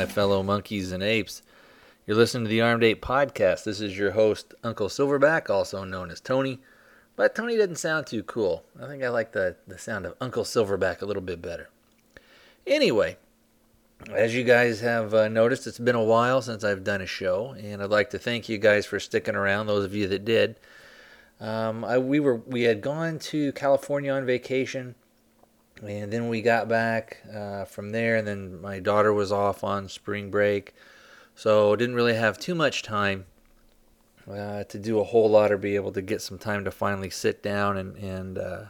my fellow monkeys and apes? You're listening to the Armed Ape Podcast. This is your host, Uncle Silverback, also known as Tony. But Tony doesn't sound too cool. I think I like the, the sound of Uncle Silverback a little bit better. Anyway, as you guys have uh, noticed, it's been a while since I've done a show, and I'd like to thank you guys for sticking around, those of you that did. Um, I, we were we had gone to California on vacation, and then we got back uh, from there, and then my daughter was off on spring break, so didn't really have too much time uh, to do a whole lot or be able to get some time to finally sit down and and uh,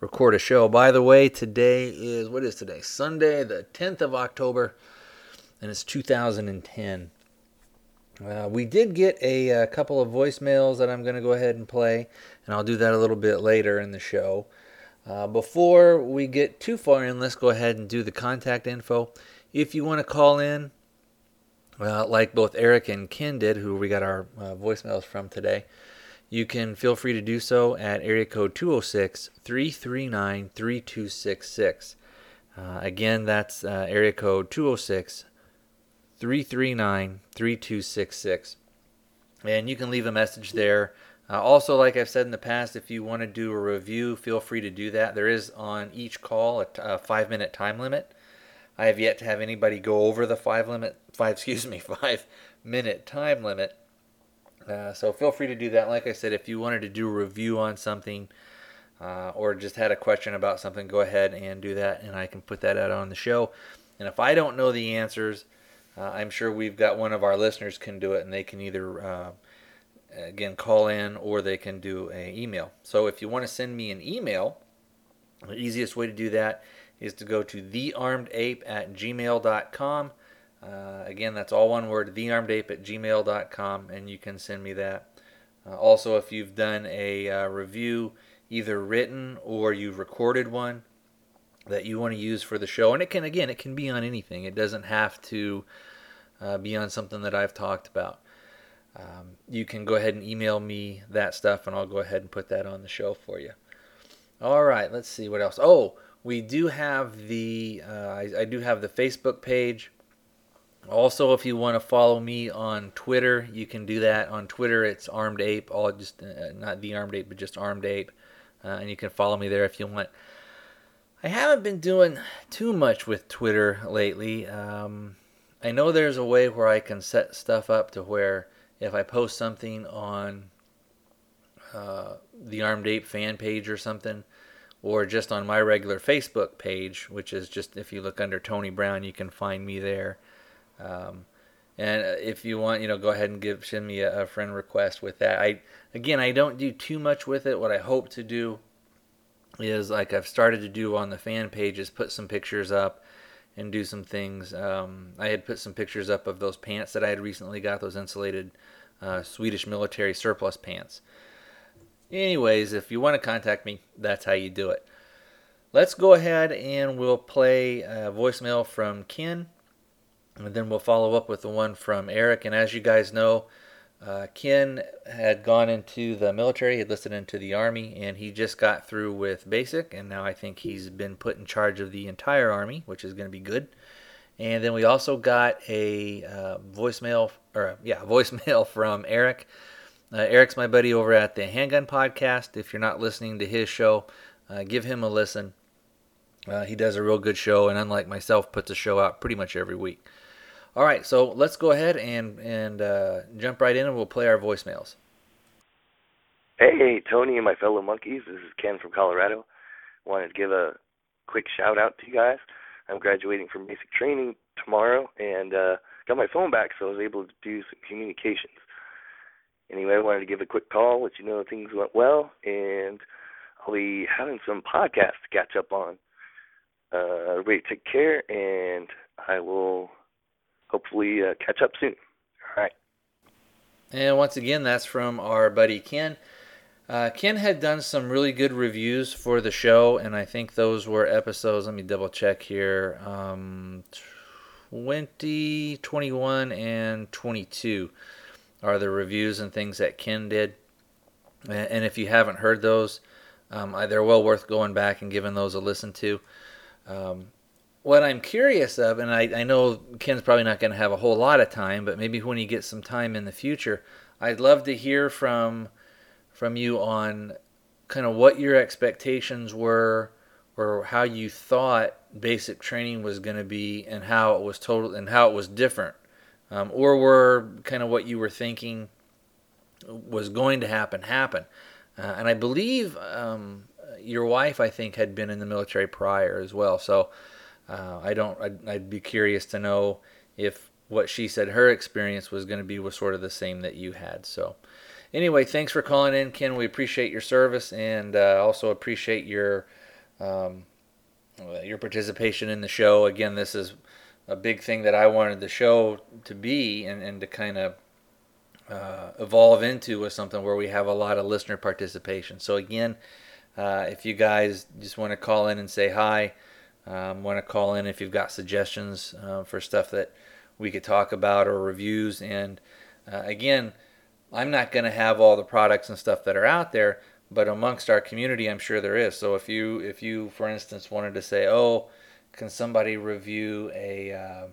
record a show. By the way, today is what is today? Sunday, the 10th of October, and it's 2010. Uh, we did get a, a, couple of voicemails that I'm going to go ahead and play, and I'll do that a little bit later in the show. Uh, before we get too far in, let's go ahead and do the contact info. If you want to call in, uh, like both Eric and Ken did, who we got our uh, voicemails from today, you can feel free to do so at area code 206 339 3266. Uh, again, that's uh, area code 206 339 3266. And you can leave a message there. Uh, also, like I've said in the past, if you want to do a review, feel free to do that. There is on each call a, t- a five minute time limit. I have yet to have anybody go over the five limit, five excuse me, five minute time limit. Uh, so feel free to do that. Like I said, if you wanted to do a review on something uh, or just had a question about something, go ahead and do that, and I can put that out on the show. And if I don't know the answers, uh, I'm sure we've got one of our listeners can do it, and they can either uh, again call in or they can do an email. So if you want to send me an email, the easiest way to do that is to go to thearmedape at gmail.com. Uh, again, that's all one word, thearmedape at gmail.com, and you can send me that. Uh, also, if you've done a uh, review, either written or you've recorded one that you want to use for the show, and it can, again, it can be on anything. It doesn't have to uh, be on something that I've talked about. Um, you can go ahead and email me that stuff, and I'll go ahead and put that on the show for you. All right, let's see what else. Oh, we do have the uh, I, I, do have the Facebook page. Also, if you want to follow me on Twitter, you can do that on Twitter. It's Armed Ape, all just uh, not the Armed Ape, but just Armed Ape, uh, and you can follow me there if you want. I haven't been doing too much with Twitter lately. Um, I know there's a way where I can set stuff up to where if I post something on uh, the Armed Ape fan page or something, or just on my regular Facebook page, which is just if you look under Tony Brown, you can find me there. Um, and if you want, you know, go ahead and give send me a, a, friend request with that. I again, I don't do too much with it. What I hope to do is like I've started to do on the fan pages, put some pictures up and do some things. Um, I had put some pictures up of those pants that I had recently got, those insulated uh, Swedish military surplus pants. Anyways, if you want to contact me, that's how you do it. Let's go ahead and we'll play a voicemail from Ken, and then we'll follow up with the one from Eric. And as you guys know, uh, Ken had gone into the military, he listed into the Army, and he just got through with basic, and now I think he's been put in charge of the entire Army, which is going to be good. And then we also got a uh, voicemail, or yeah, voicemail from Eric uh, Eric's my buddy over at the Handgun Podcast. If you're not listening to his show, uh, give him a listen. Uh, he does a real good show, and unlike myself, puts a show out pretty much every week. All right, so let's go ahead and and uh, jump right in, and we'll play our voicemails. Hey, Tony and my fellow monkeys. This is Ken from Colorado. Wanted to give a quick shout out to you guys. I'm graduating from basic training tomorrow, and uh, got my phone back, so I was able to do some communications. Anyway, I wanted to give a quick call, let you know things went well, and I'll be having some podcasts to catch up on. Uh, everybody take care, and I will hopefully uh, catch up soon. All right. And once again, that's from our buddy Ken. Uh, Ken had done some really good reviews for the show, and I think those were episodes. Let me double check here. Um, 20, 21, and 22 are the reviews and things that Ken did. And if you haven't heard those, um, they're well worth going back and giving those a listen to. Um, what I'm curious of, and I, I know Ken's probably not going to have a whole lot of time, but maybe when he gets some time in the future, I'd love to hear from from you on kind of what your expectations were or how you thought basic training was going to be and how it was total and how it was different. Um, or were kind of what you were thinking was going to happen happen. Uh, and i believe um, your wife i think had been in the military prior as well. So uh, i don't I'd, I'd, be curious to know if what she said her experience was going to be was sort of the same that you had so anyway, thanks for calling in, Ken. We appreciate your service and uh, also appreciate your um, your participation in the show. Again, this is a big thing that I wanted the show to be and, and to kind of uh, evolve into was something where we have a lot of listener participation. So again, uh, if you guys just want to call in and say hi, um, want to call in if you've got suggestions uh, for stuff that we could talk about or reviews. And uh, again, I'm not going to have all the products and stuff that are out there, but amongst our community, I'm sure there is. So if you, if you, for instance, wanted to say, oh, can somebody review a, uh,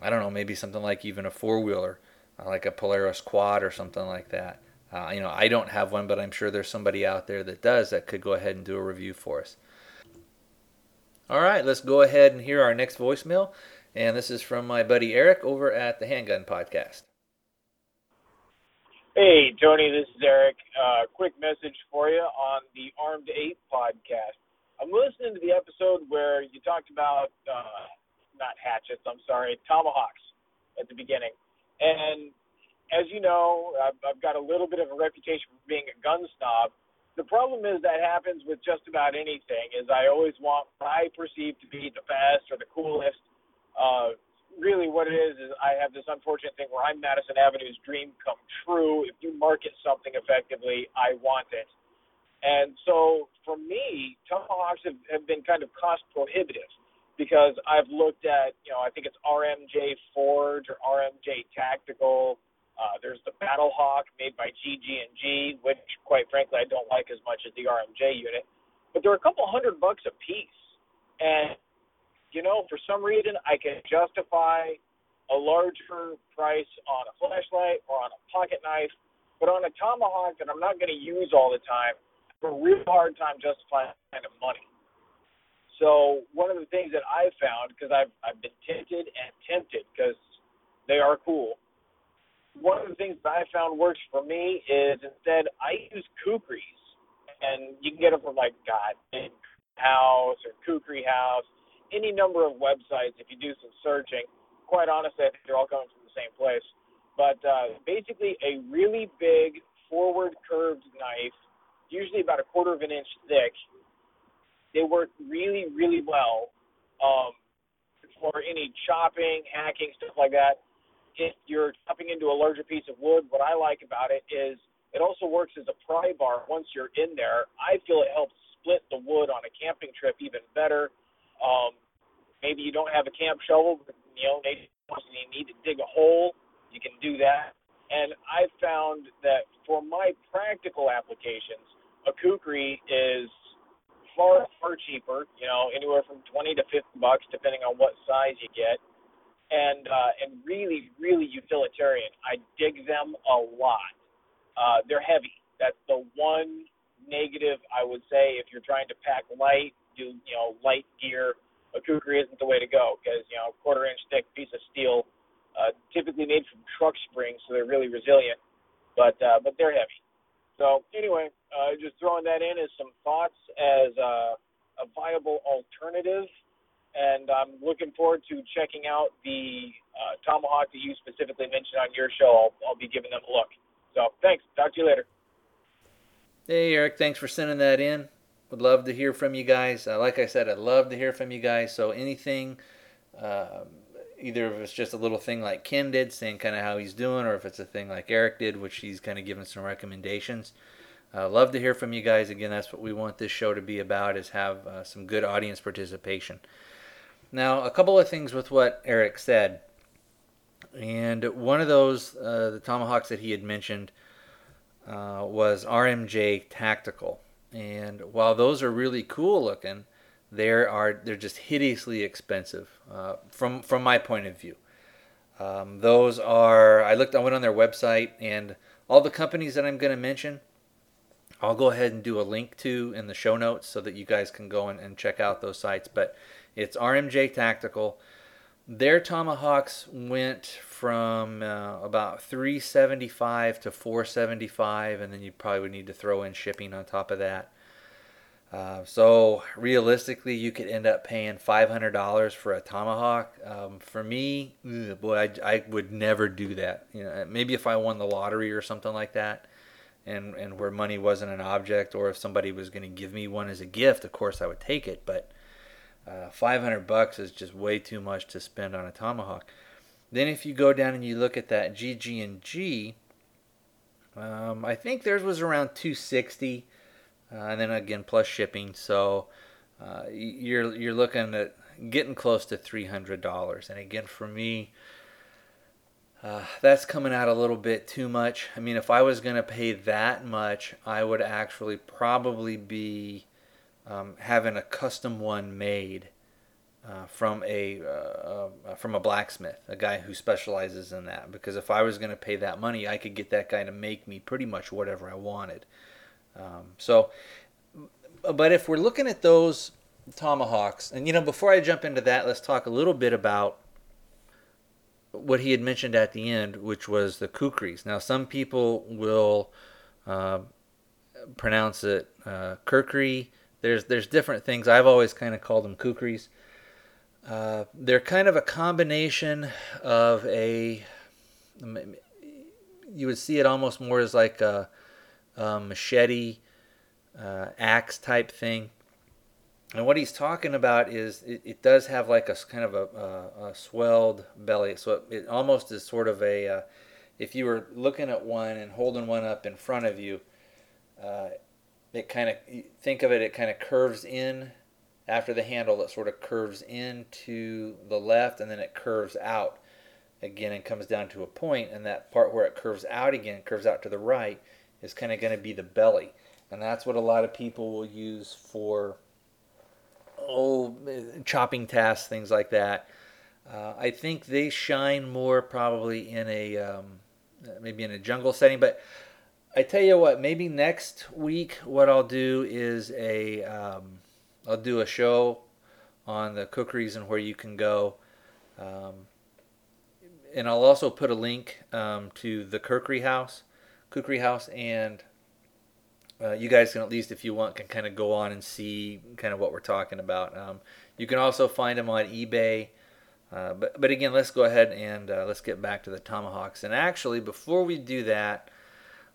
I don't know, maybe something like even a four wheeler, uh, like a Polaris Quad or something like that. Uh, you know, I don't have one, but I'm sure there's somebody out there that does that could go ahead and do a review for us. All right, let's go ahead and hear our next voicemail. And this is from my buddy Eric over at the Handgun Podcast. Hey, Tony, this is Eric. Uh, quick message for you on the Armed Ape podcast. I'm listening to the episode where you talked about, uh, not hatchets, I'm sorry, tomahawks at the beginning. And as you know, I've, I've got a little bit of a reputation for being a gun snob. The problem is that happens with just about anything. Is I always want what I perceive to be the best or the coolest. Uh, really what it is is I have this unfortunate thing where I'm Madison Avenue's dream come true. If you market something effectively, I want it. And so for me, tomahawks have, have been kind of cost prohibitive because I've looked at, you know, I think it's RMJ Forge or RMJ Tactical. Uh, there's the Battlehawk made by GG&G, which quite frankly I don't like as much as the RMJ unit. But they're a couple hundred bucks a piece. And you know, for some reason, I can justify a larger price on a flashlight or on a pocket knife, but on a tomahawk that I'm not going to use all the time, I have a real hard time justifying that kind of money. So one of the things that I've found, because I've I've been tempted and tempted because they are cool. One of the things that I found works for me is instead I use kukris, and you can get them from like God House or Kukri House any number of websites if you do some searching. Quite honestly, I think they're all coming from the same place. But uh, basically, a really big forward curved knife, usually about a quarter of an inch thick. They work really, really well um, for any chopping, hacking, stuff like that. If you're chopping into a larger piece of wood, what I like about it is it also works as a pry bar once you're in there. I feel it helps split the wood on a camping trip even better. Um, maybe you don't have a camp shovel, but, you know, maybe you need to dig a hole, you can do that. And I found that for my practical applications, a kukri is far far cheaper. You know, anywhere from twenty to fifty bucks, depending on what size you get, and uh, and really really utilitarian. I dig them a lot. Uh, they're heavy. That's the one negative I would say if you're trying to pack light, do you know light gear a kukri isn't the way to go because you know quarter inch thick piece of steel, uh, typically made from truck springs, so they're really resilient, but uh, but they're heavy. So anyway, uh, just throwing that in as some thoughts as uh, a viable alternative, and I'm looking forward to checking out the uh, tomahawk that you specifically mentioned on your show. I'll, I'll be giving them a look. So thanks. Talk to you later. Hey Eric, thanks for sending that in. Would love to hear from you guys. Uh, like I said, I'd love to hear from you guys. So anything, uh, either if it's just a little thing like Ken did, saying kind of how he's doing, or if it's a thing like Eric did, which he's kind of giving some recommendations. Uh, love to hear from you guys. Again, that's what we want this show to be about: is have uh, some good audience participation. Now, a couple of things with what Eric said, and one of those, uh, the tomahawks that he had mentioned, uh, was RMJ Tactical. And while those are really cool looking, There are they're just hideously expensive uh, from from my point of view. Um, those are I looked I went on their website and all the companies that I'm going to mention. I'll go ahead and do a link to in the show notes so that you guys can go and, and check out those sites. But it's RMJ Tactical. Their Tomahawks went from uh, about 375 to 475, and then you probably would need to throw in shipping on top of that. Uh, so realistically, you could end up paying $500 for a tomahawk. Um, for me, ugh, boy, I, I, would never do that. You know, maybe if I won the lottery or something like that, and and where money wasn't an object, or if somebody was going to give me one as a gift, of course I would take it. But uh, 500 bucks is just way too much to spend on a tomahawk. Then if you go down and you look at that GG&G, um, I think theirs was around 260 uh, and then again plus shipping. So uh, you're you're looking at getting close to three hundred dollars. And again, for me, uh, that's coming out a little bit too much. I mean, if I was going to pay that much, I would actually probably be um, having a custom one made. Uh, from a uh, uh, from a blacksmith, a guy who specializes in that. Because if I was going to pay that money, I could get that guy to make me pretty much whatever I wanted. Um, so, but if we're looking at those tomahawks, and you know, before I jump into that, let's talk a little bit about what he had mentioned at the end, which was the kukris. Now, some people will uh, pronounce it uh, kukri. There's there's different things. I've always kind of called them kukris. Uh, they're kind of a combination of a. You would see it almost more as like a um, machete, uh, axe type thing. And what he's talking about is it, it does have like a kind of a, a, a swelled belly. So it, it, almost is sort of a, uh, if you were looking at one and holding one up in front of you, uh, it kind of, think of it, it kind of curves in after the handle, it sort of curves in to the left and then it curves out again and comes down to a point, and that part where it curves out again curves out to the right is kind of going to be the belly. And that's what a lot of people will use for oh chopping tasks, things like that. Uh, I think they shine more probably in a um, maybe in a jungle setting, but I tell you what, maybe next week what I'll do is a um, I'll do a show on the kukris and where you can go. Um, and I'll also put a link um, to the Kukri House Khukuri House, and uh, you guys can at least, if you want, can kind of go on and see kind of what we're talking about. Um, you can also find them on eBay. Uh, but, but again, let's go ahead and uh, let's get back to the tomahawks. And actually, before we do that,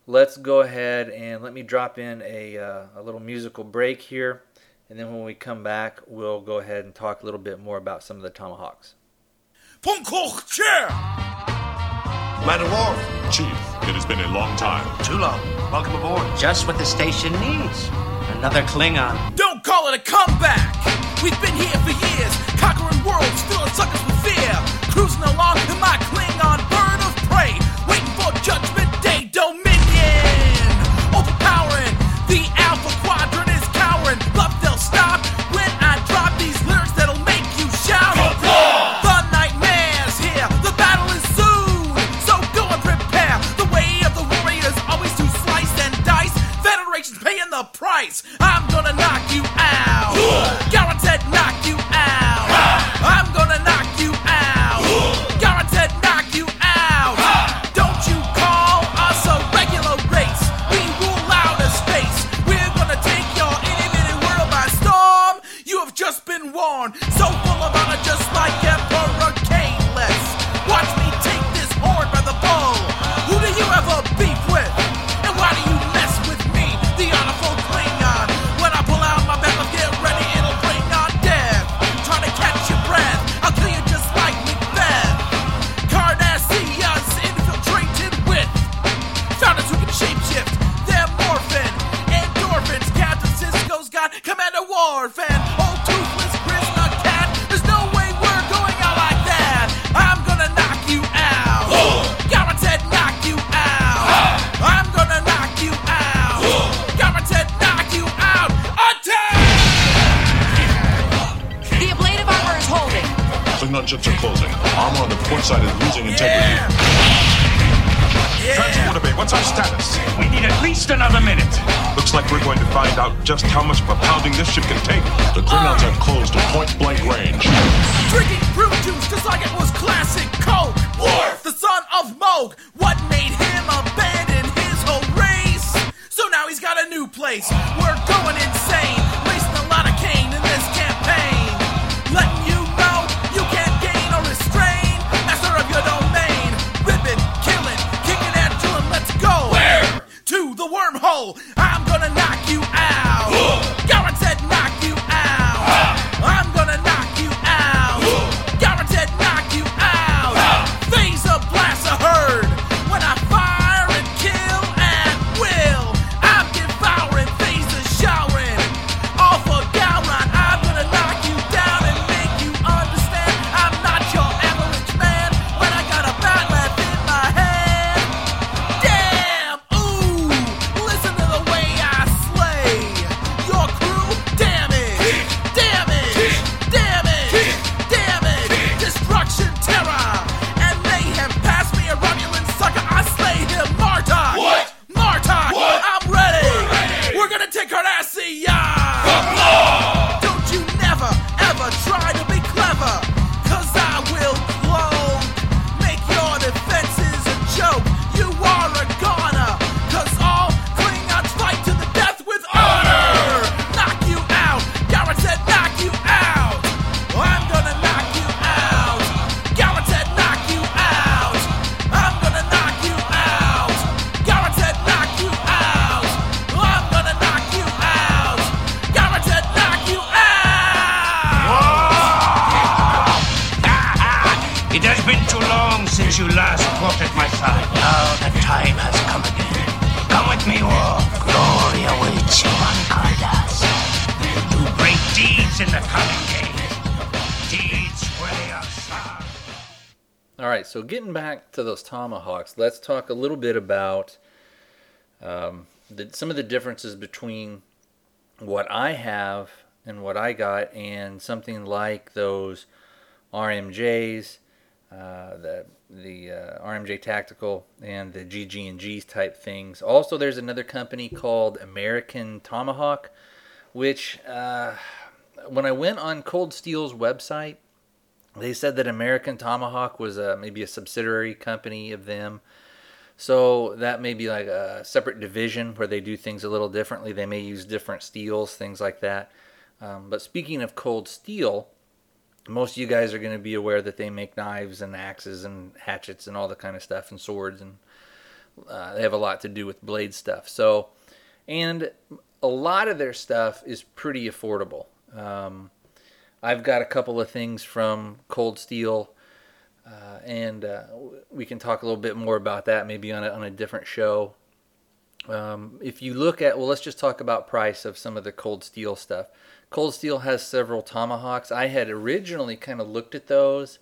let's go ahead and let me drop in a, uh, a little musical break here. And then when we come back, we'll go ahead and talk a little bit more about some of the tomahawks. Punkoch chair! Mandalore, Chief, it has been a long time. Too long. Welcome aboard. Just what the station needs. Another Klingon. Don't call it a comeback. We've been here for years, conquering worlds, filling suckers with fear. Cruising along in my Klingon bird of prey, waiting for Judgment Day dominion. Stop when I drop these that'll make you shout. The nightmare's here, the battle is soon. So go and prepare. The way of the always to slice and dice. Paying the price. I'm gonna knock you out. on to those tomahawks, let's talk a little bit about um, the, some of the differences between what I have and what I got, and something like those RMJs, uh, the the uh, RMJ Tactical, and the GG and Gs type things. Also, there's another company called American Tomahawk, which uh, when I went on Cold Steel's website, they said that American Tomahawk was a, maybe a subsidiary company of them. So that may be like a separate division where they do things a little differently. They may use different steels, things like that. Um, but speaking of cold steel, most of you guys are going to be aware that they make knives and axes and hatchets and all the kind of stuff and swords and uh, they have a lot to do with blade stuff. So, and a lot of their stuff is pretty affordable. Um, I've got a couple of things from Cold Steel, uh, and uh, we can talk a little bit more about that maybe on a, on a different show. Um, if you look at, well, let's just talk about price of some of the Cold Steel stuff. Cold Steel has several tomahawks. I had originally kind of looked at those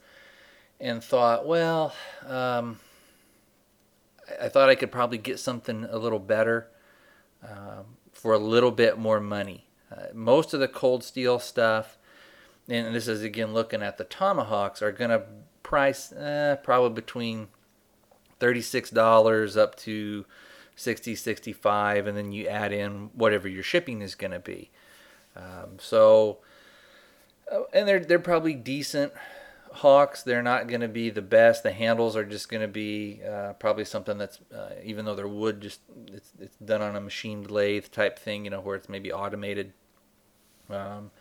and thought, well, um, I- thought I could probably get something a little better um, for a little bit more money. Uh, most of the Cold Steel stuff, and this is again looking at the tomahawks, are going to price eh, probably between $36 up to 60 65 and then you add in whatever your shipping is going to be. Um, so uh, and they're they're probably decent hawks. They're not going to be the best. The handles are just going to be uh, probably something that's uh, even though they're wood just it's, it's done on a machined lathe type thing you know where it's maybe automated. Um,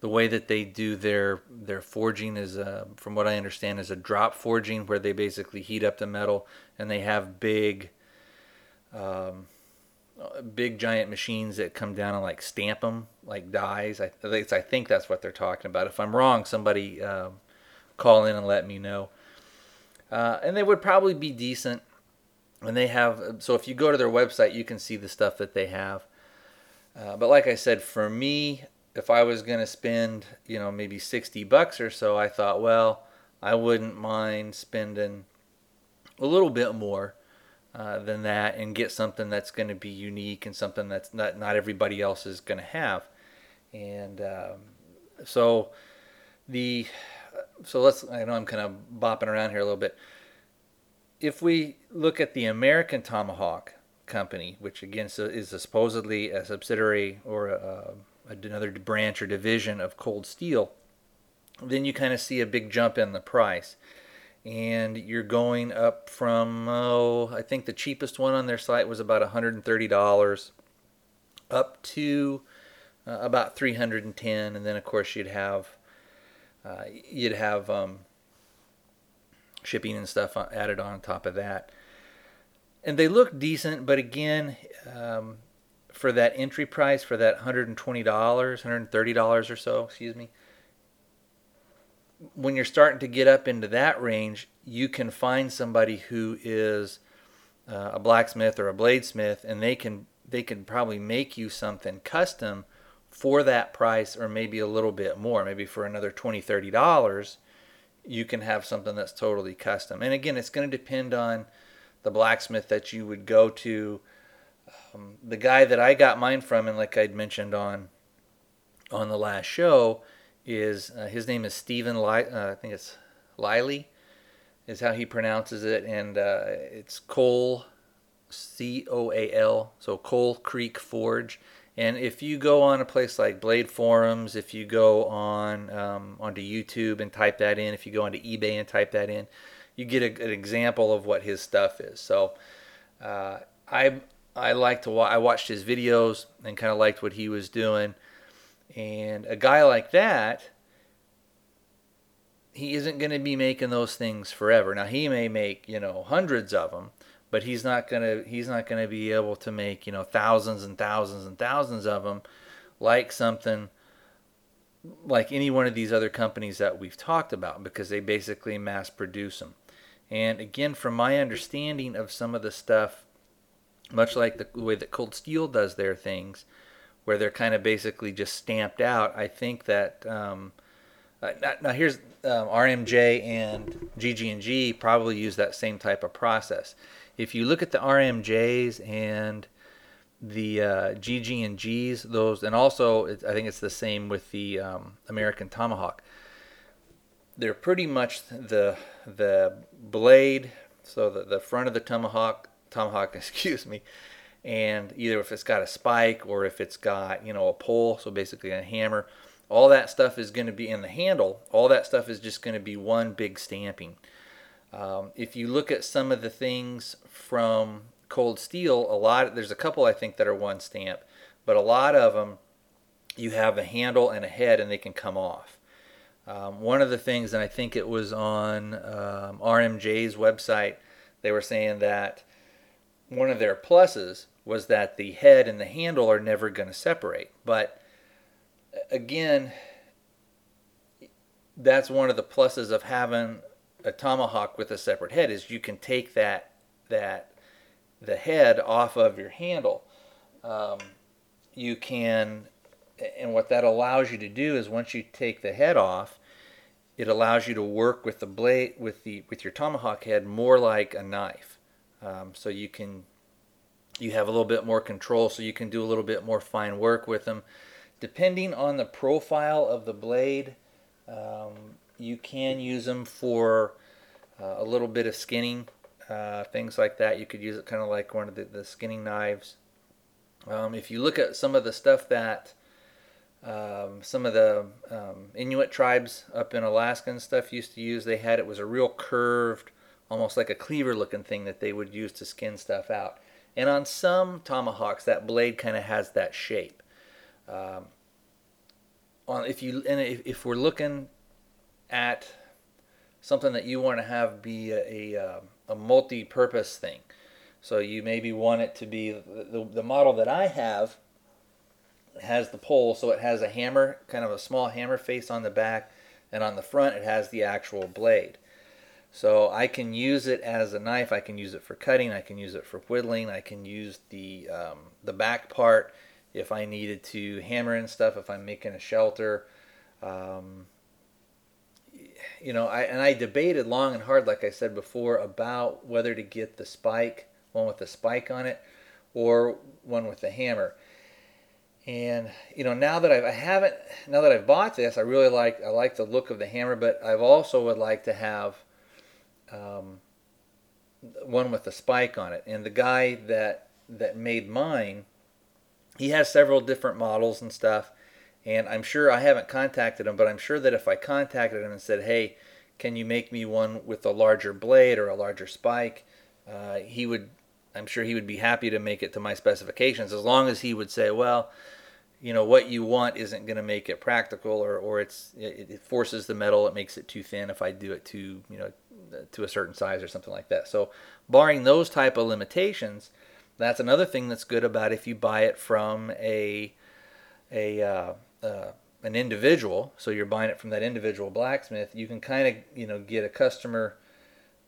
the way that they do their their forging is, uh, from what I understand, is a drop forging where they basically heat up the metal and they have big, um, big giant machines that come down and like stamp them like dies. I, I think that's what they're talking about. If I'm wrong, somebody um, call in and let me know. Uh, and they would probably be decent. And they have so if you go to their website, you can see the stuff that they have. Uh, but like I said, for me, if I was going to spend, you know, maybe 60 bucks or so, I thought, well, I wouldn't mind spending a little bit more uh, than that and get something that's going to be unique and something that's not, not everybody else is going to have. And um, so the so let's I know I'm kind of bopping around here a little bit. If we look at the American tomahawk, company, which again is supposedly a subsidiary or a, a, another branch or division of Cold Steel, then you kind of see a big jump in the price. And you're going up from, oh, I think the cheapest one on their site was about $130 up to uh, about 310 and then of course you'd have uh, you'd have um, shipping and stuff added on top of that and they look decent but again um, for that entry price for that $120 $130 or so excuse me when you're starting to get up into that range you can find somebody who is uh, a blacksmith or a bladesmith and they can they can probably make you something custom for that price or maybe a little bit more. Maybe for another 20 30 dollars you can have something that's totally custom. And again it's going to depend on the blacksmith that you would go to um, the guy that i got mine from and like i'd mentioned on on the last show is uh, his name is stephen Li- uh, i think it's Liley is how he pronounces it and uh, it's coal c-o-a-l so coal creek forge and if you go on a place like Blade Forums, if you go on um, onto YouTube and type that in, if you go onto eBay and type that in, you get a, an example of what his stuff is. So uh, I I liked to wa- I watched his videos and kind of liked what he was doing. And a guy like that, he isn't going to be making those things forever. Now he may make you know hundreds of them, but he's not gonna he's not gonna be able to make you know thousands and thousands and thousands of them like something like any one of these other companies that we've talked about because they basically mass produce them and again from my understanding of some of the stuff much like the way that cold steel does their things where they're kind of basically just stamped out i think that um, uh, now, here's um, rmj and gg&g probably use that same type of process if you look at the RMJs and the uh, GG and Gs, those, and also I think it's the same with the um, American Tomahawk. They're pretty much the the blade, so the, the front of the tomahawk, tomahawk, excuse me, and either if it's got a spike or if it's got you know a pole, so basically a hammer. All that stuff is going to be in the handle. All that stuff is just going to be one big stamping. Um, if you look at some of the things from Cold Steel, a lot there's a couple I think that are one stamp, but a lot of them you have a handle and a head and they can come off. Um, one of the things, and I think it was on um, RMJ's website, they were saying that one of their pluses was that the head and the handle are never going to separate. But again, that's one of the pluses of having a tomahawk with a separate head is you can take that that the head off of your handle. Um, you can, and what that allows you to do is once you take the head off, it allows you to work with the blade with the with your tomahawk head more like a knife. Um, so you can you have a little bit more control, so you can do a little bit more fine work with them. Depending on the profile of the blade, um, you can use them for uh, a little bit of skinning, uh, things like that. You could use it kind of like one of the, the skinning knives. Um, if you look at some of the stuff that um, some of the um, Inuit tribes up in Alaska and stuff used to use, they had it was a real curved, almost like a cleaver looking thing that they would use to skin stuff out. And on some tomahawks, that blade kind of has that shape. Um, on if you and if, if we're looking at something that you want to have be a, a, um, a multi-purpose thing. So you maybe want it to be the, the model that I have has the pole, so it has a hammer, kind of a small hammer face on the back, and on the front it has the actual blade. So I can use it as a knife. I can use it for cutting. I can use it for whittling. I can use the um, the back part if I needed to hammer and stuff. If I'm making a shelter, um, you know, I and I debated long and hard, like I said before, about whether to get the spike, one with the spike on it, or one with the hammer. And you know, now that I've, I haven't, now that I've bought this, I really like I like the look of the hammer, but I've also would like to have um, one with a spike on it. And the guy that that made mine, he has several different models and stuff. And I'm sure I haven't contacted him, but I'm sure that if I contacted him and said, "Hey, can you make me one with a larger blade or a larger spike?" Uh, he would. I'm sure he would be happy to make it to my specifications as long as he would say, "Well, you know what you want isn't going to make it practical, or or it's it, it forces the metal, it makes it too thin if I do it too you know to a certain size or something like that." So, barring those type of limitations, that's another thing that's good about if you buy it from a a uh, uh, an individual. So you're buying it from that individual blacksmith. You can kind of you know get a customer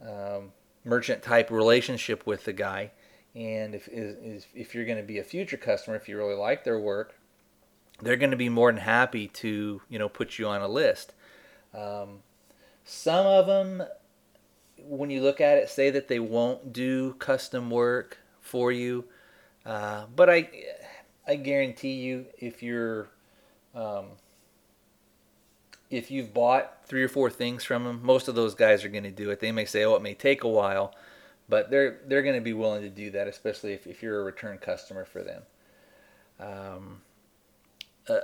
um, merchant type relationship with the guy. And if if you're going to be a future customer, if you really like their work, they're going to be more than happy to you know put you on a list. Um, some of them, when you look at it, say that they won't do custom work for you. Uh, but I, I guarantee you, if you're, um, if you've bought three or four things from them, most of those guys are going to do it. They may say, "Oh, it may take a while," but they're they're going to be willing to do that, especially if, if you're a return customer for them. Um, uh,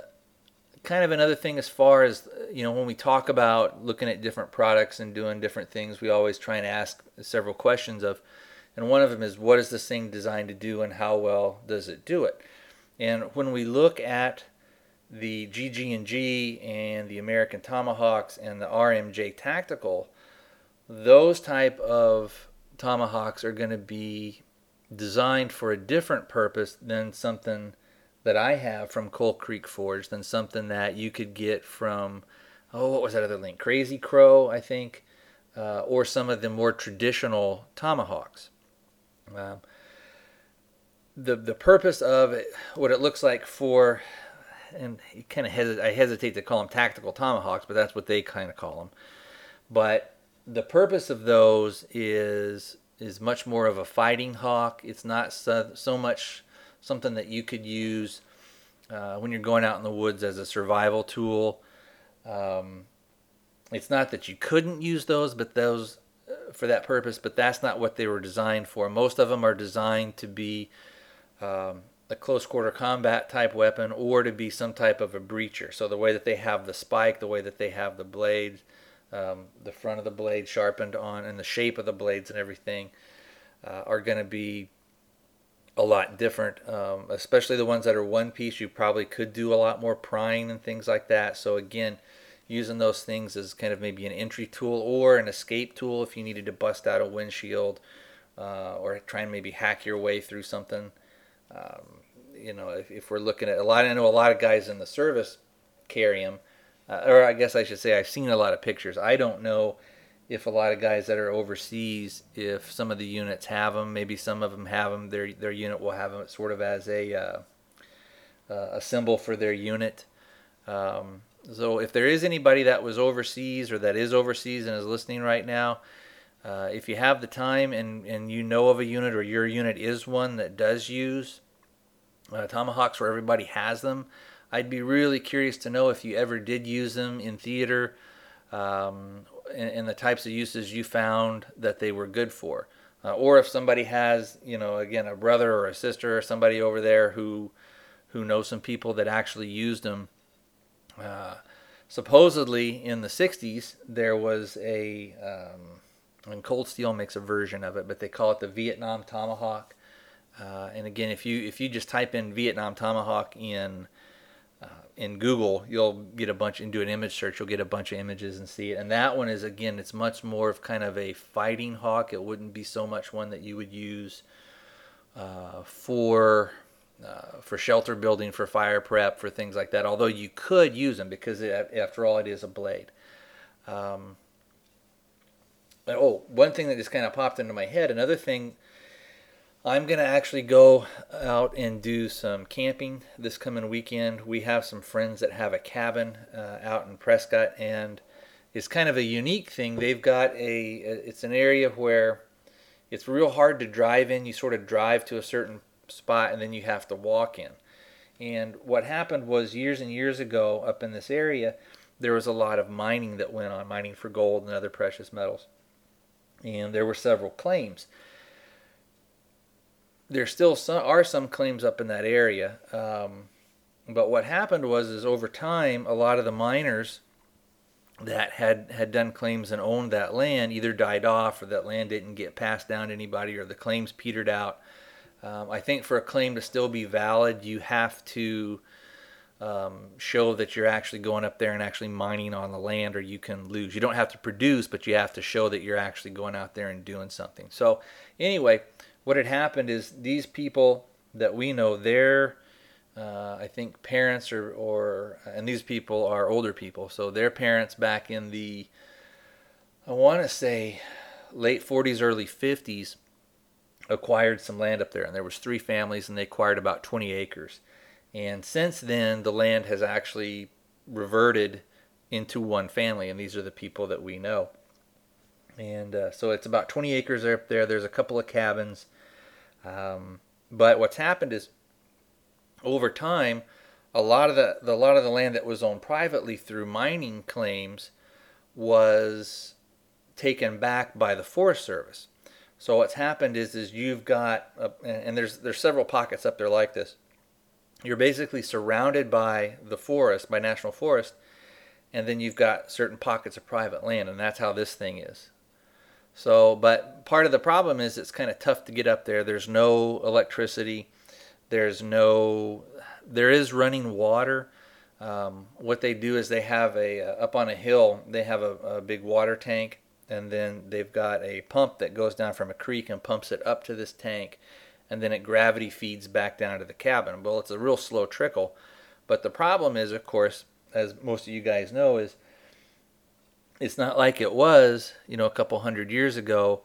kind of another thing as far as you know when we talk about looking at different products and doing different things we always try and ask several questions of and one of them is what is this thing designed to do and how well does it do it? And when we look at the GG&G and the American Tomahawks and the RMJ Tactical those type of tomahawks are going to be designed for a different purpose than something that I have from Coal Creek Forge than something that you could get from oh what was that other link Crazy Crow I think uh, or some of the more traditional tomahawks um, the the purpose of it, what it looks like for, and kind of I hesitate to call them tactical tomahawks, but that's what they kind of call them. But the purpose of those is is much more of a fighting hawk. It's not so, so much something that you could use uh, when you're going out in the woods as a survival tool. Um, it's not that you couldn't use those, but those for that purpose, but that's not what they were designed for. Most of them are designed to be um, a close quarter combat type weapon or to be some type of a breacher. So the way that they have the spike, the way that they have the blade, um, the front of the blade sharpened on, and the shape of the blades and everything uh, are going to be a lot different. Um, especially the ones that are one piece, you probably could do a lot more prying and things like that. So again using those things as kind of maybe an entry tool or an escape tool if you needed to bust out a windshield uh, or try and maybe hack your way through something. Um, you know, if, if, we're looking at a lot, I know a lot of guys in the service carry them, uh, or I guess I should say I've seen a lot of pictures. I don't know if a lot of guys that are overseas, if some of the units have them, maybe some of them have them. Their their unit will have them sort of as a uh, uh a symbol for their unit. Um, so if there is anybody that was overseas or that is overseas and is listening right now, uh, if you have the time and, and you know of a unit or your unit is one that does use uh, tomahawks where everybody has them, I'd be really curious to know if you ever did use them in theater um, and, the types of uses you found that they were good for. Uh, or if somebody has, you know, again, a brother or a sister or somebody over there who who knows some people that actually used them uh, supposedly in the 60s, there was a, um, and Cold Steel makes a version of it, but they call it the Vietnam Tomahawk. Uh, and again, if you if you just type in Vietnam Tomahawk in uh, in Google, you'll get a bunch and do an image search. You'll get a bunch of images and see it. And that one is again, it's much more of kind of a fighting hawk. It wouldn't be so much one that you would use uh, for uh, for shelter building, for fire prep, for things like that. Although you could use them because it, after all, it is a blade. Um, oh, one thing that just kind of popped into my head. Another thing, I'm going to actually go out and do some camping this coming weekend. We have some friends that have a cabin uh, out in Prescott, and it's kind of a unique thing. They've got a, it's an area where it's real hard to drive in. You sort of drive to a certain spot and then you have to walk in. And what happened was years and years ago up in this area, there was a lot of mining that went on, mining for gold and other precious metals. And there were several claims. There still some, are some claims up in that area. Um, but what happened was, is over time, a lot of the miners that had had done claims and owned that land either died off, or that land didn't get passed down to anybody, or the claims petered out. Um, I think for a claim to still be valid, you have to um, show that you're actually going up there and actually mining on the land, or you can lose. You don't have to produce, but you have to show that you're actually going out there and doing something. So, anyway, what had happened is these people that we know, their uh, I think parents or, or and these people are older people, so their parents back in the I want to say late 40s, early 50s acquired some land up there, and there was three families, and they acquired about 20 acres. And since then, the land has actually reverted into one family, and these are the people that we know. And uh, so it's about 20 acres up there. There's a couple of cabins. Um, but what's happened is over time, a lot of the, the a lot of the land that was owned privately through mining claims was taken back by the Forest Service. So what's happened is is you've got a, and there's there's several pockets up there like this. You're basically surrounded by the forest, by national forest, and then you've got certain pockets of private land, and that's how this thing is. So, but part of the problem is it's kind of tough to get up there. There's no electricity. There's no, there is running water. Um, what they do is they have a uh, up on a hill. They have a, a big water tank, and then they've got a pump that goes down from a creek and pumps it up to this tank, and then it gravity feeds back down to the cabin. Well, it's a real slow trickle, but the problem is, of course, as most of you guys know, is it's not like it was, you know, a couple hundred years ago,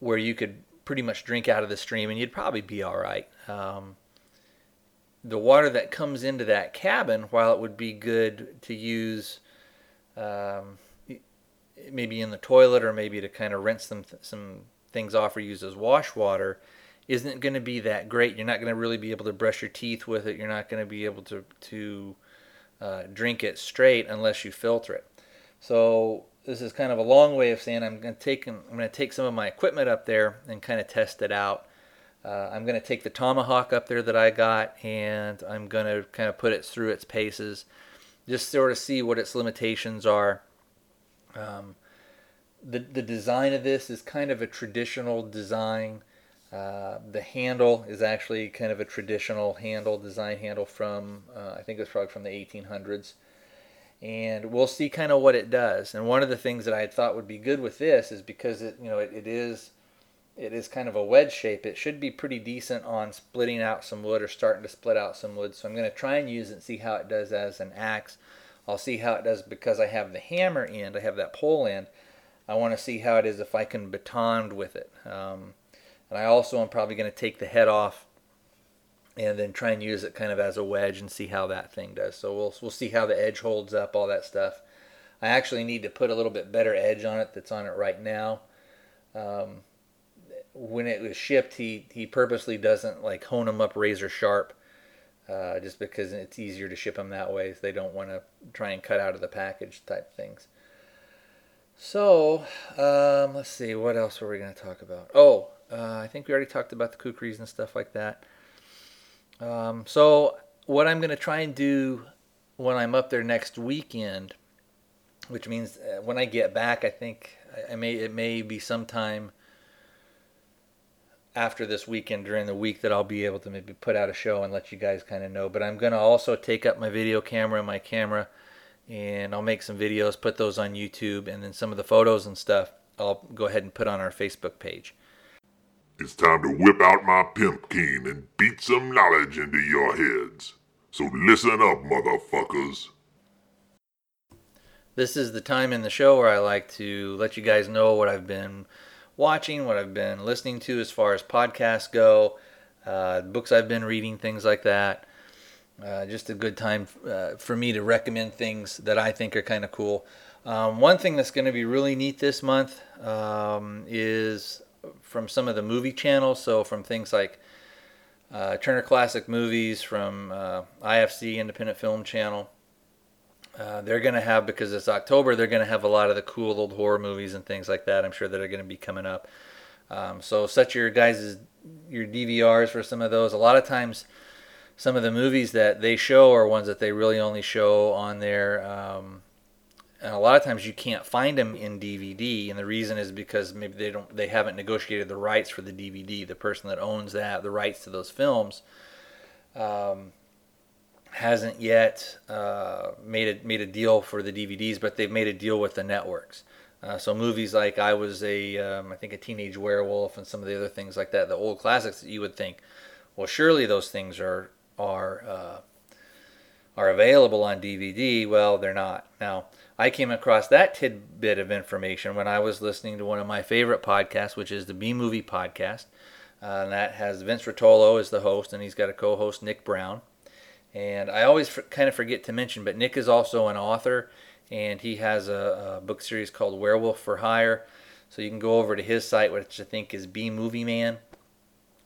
where you could pretty much drink out of the stream and you'd probably be all right. Um, the water that comes into that cabin, while it would be good to use, um, maybe in the toilet or maybe to kind of rinse some some things off or use as wash water, isn't going to be that great. You're not going to really be able to brush your teeth with it. You're not going to be able to to uh, drink it straight unless you filter it. So this is kind of a long way of saying I'm going to take I'm going to take some of my equipment up there and kind of test it out. Uh, I'm going to take the tomahawk up there that I got and I'm going to kind of put it through its paces, just sort of see what its limitations are. Um, the the design of this is kind of a traditional design. Uh, the handle is actually kind of a traditional handle, design handle from uh, I think it's probably from the 1800s and we'll see kind of what it does. And one of the things that I thought would be good with this is because it, you know, it, it is, it is kind of a wedge shape. It should be pretty decent on splitting out some wood or starting to split out some wood. So I'm going to try and use it and see how it does as an axe. I'll see how it does because I have the hammer end. I have that pole end. I want to see how it is if I can baton with it. Um, and I also am probably going to take the head off and then try and use it kind of as a wedge and see how that thing does. So we'll we'll see how the edge holds up, all that stuff. I actually need to put a little bit better edge on it that's on it right now. Um, when it was shipped, he he purposely doesn't like hone them up razor sharp, uh, just because it's easier to ship them that way. They don't want to try and cut out of the package type things. So um, let's see, what else were we going to talk about? Oh, uh, I think we already talked about the kukris and stuff like that. Um, so what I'm going to try and do when I'm up there next weekend, which means uh, when I get back, I think I may it may be sometime after this weekend during the week that I'll be able to maybe put out a show and let you guys kind of know. But I'm going to also take up my video camera and my camera and I'll make some videos, put those on YouTube, and then some of the photos and stuff I'll go ahead and put on our Facebook page. It's time to whip out my pimp cane and beat some knowledge into your heads. So listen up, motherfuckers. This is the time in the show where I like to let you guys know what I've been watching, what I've been listening to as far as podcasts go, uh, books I've been reading, things like that. Uh, just a good time uh, for me to recommend things that I think are kind of cool. Um, one thing that's going to be really neat this month um, is from some of the movie channels. So from things like uh, Turner Classic Movies, from uh, IFC Independent Film Channel. Uh, they're going to have because it's October. They're going to have a lot of the cool old horror movies and things like that. I'm sure that are going to be coming up. Um, so set your guys' your DVRs for some of those. A lot of times, some of the movies that they show are ones that they really only show on their. Um, and a lot of times you can't find them in DVD, and the reason is because maybe they don't, they haven't negotiated the rights for the DVD. The person that owns that, the rights to those films, um, hasn't yet uh, made a made a deal for the DVDs, but they've made a deal with the networks. Uh, so movies like I was a, um, I think a teenage werewolf, and some of the other things like that, the old classics that you would think, well, surely those things are are uh, are available on DVD. Well, they're not. Now, I came across that tidbit of information when I was listening to one of my favorite podcasts, which is the B Movie Podcast. Uh, and that has Vince Rotolo as the host, and he's got a co-host Nick Brown. And I always f- kind of forget to mention, but Nick is also an author, and he has a, a, book series called Werewolf for Hire. So you can go over to his site, which I think is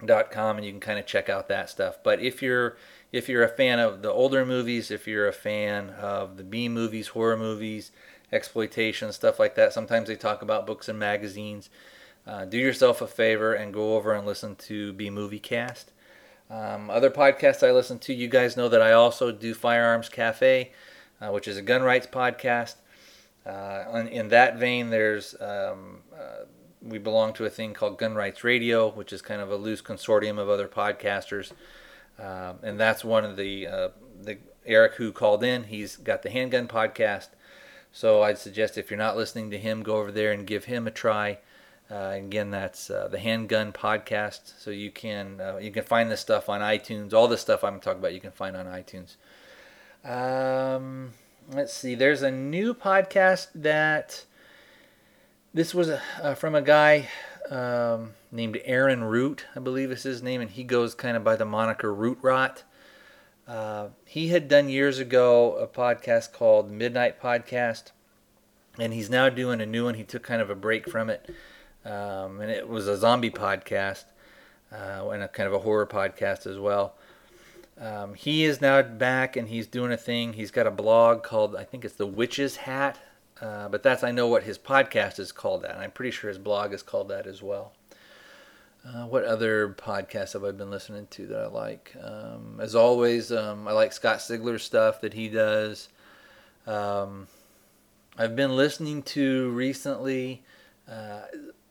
bmovieman.com, and you can kind of check out that stuff. But if you're if you're a fan of the older movies, if you're a fan of the B movies, horror movies, exploitation, stuff like that, sometimes they talk about books and magazines. Uh, do yourself a favor and go over and listen to B Movie Cast. Um, other podcasts I listen to, you guys know that I also do Firearms Cafe, uh, which is a gun rights podcast. Uh, in that vein, there's um, uh, we belong to a thing called Gun Rights Radio, which is kind of a loose consortium of other podcasters, um, and that's one of the uh, the Eric who called in. He's got the Handgun podcast, so I'd suggest if you're not listening to him, go over there and give him a try. Uh, again, that's uh, the Handgun Podcast. So you can uh, you can find this stuff on iTunes. All this stuff I'm talking about, you can find on iTunes. Um, let's see. There's a new podcast that this was a, from a guy um, named Aaron Root, I believe is his name, and he goes kind of by the moniker Root Rot. Uh, he had done years ago a podcast called Midnight Podcast, and he's now doing a new one. He took kind of a break from it um, and it was a zombie podcast uh, and a kind of a horror podcast as well. Um, he is now back and he's doing a thing. He's got a blog called I think it's the Witch's Hat, uh, but that's I know what his podcast is called that, and I'm pretty sure his blog is called that as well. Uh, what other podcasts have I been listening to that I like? Um, as always, um, I like Scott Sigler's stuff that he does. Um, I've been listening to recently. Uh,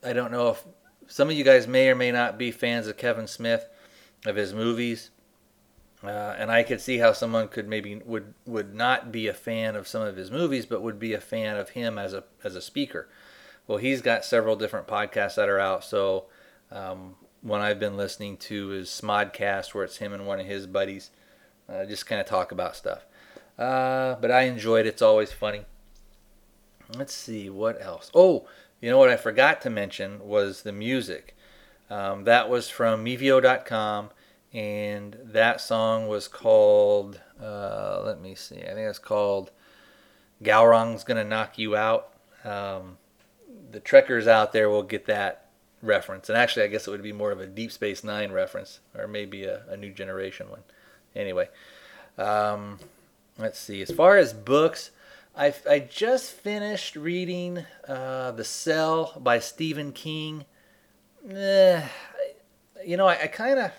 I don't know if some of you guys may or may not be fans of Kevin Smith, of his movies, uh, and I could see how someone could maybe would would not be a fan of some of his movies, but would be a fan of him as a as a speaker. Well, he's got several different podcasts that are out. So um, one I've been listening to is Smodcast, where it's him and one of his buddies uh, just kind of talk about stuff. Uh, but I enjoyed it. It's always funny. Let's see what else. Oh, you know what I forgot to mention was the music. Um, that was from Mevio.com, and that song was called, uh, let me see, I think it's called Gowron's Gonna Knock You Out. Um, the Trekkers out there will get that reference. And actually, I guess it would be more of a Deep Space Nine reference, or maybe a, a new generation one. Anyway, um, let's see. As far as books, I, I just finished reading uh, The Cell by Stephen King. Eh, you know, I, I kind of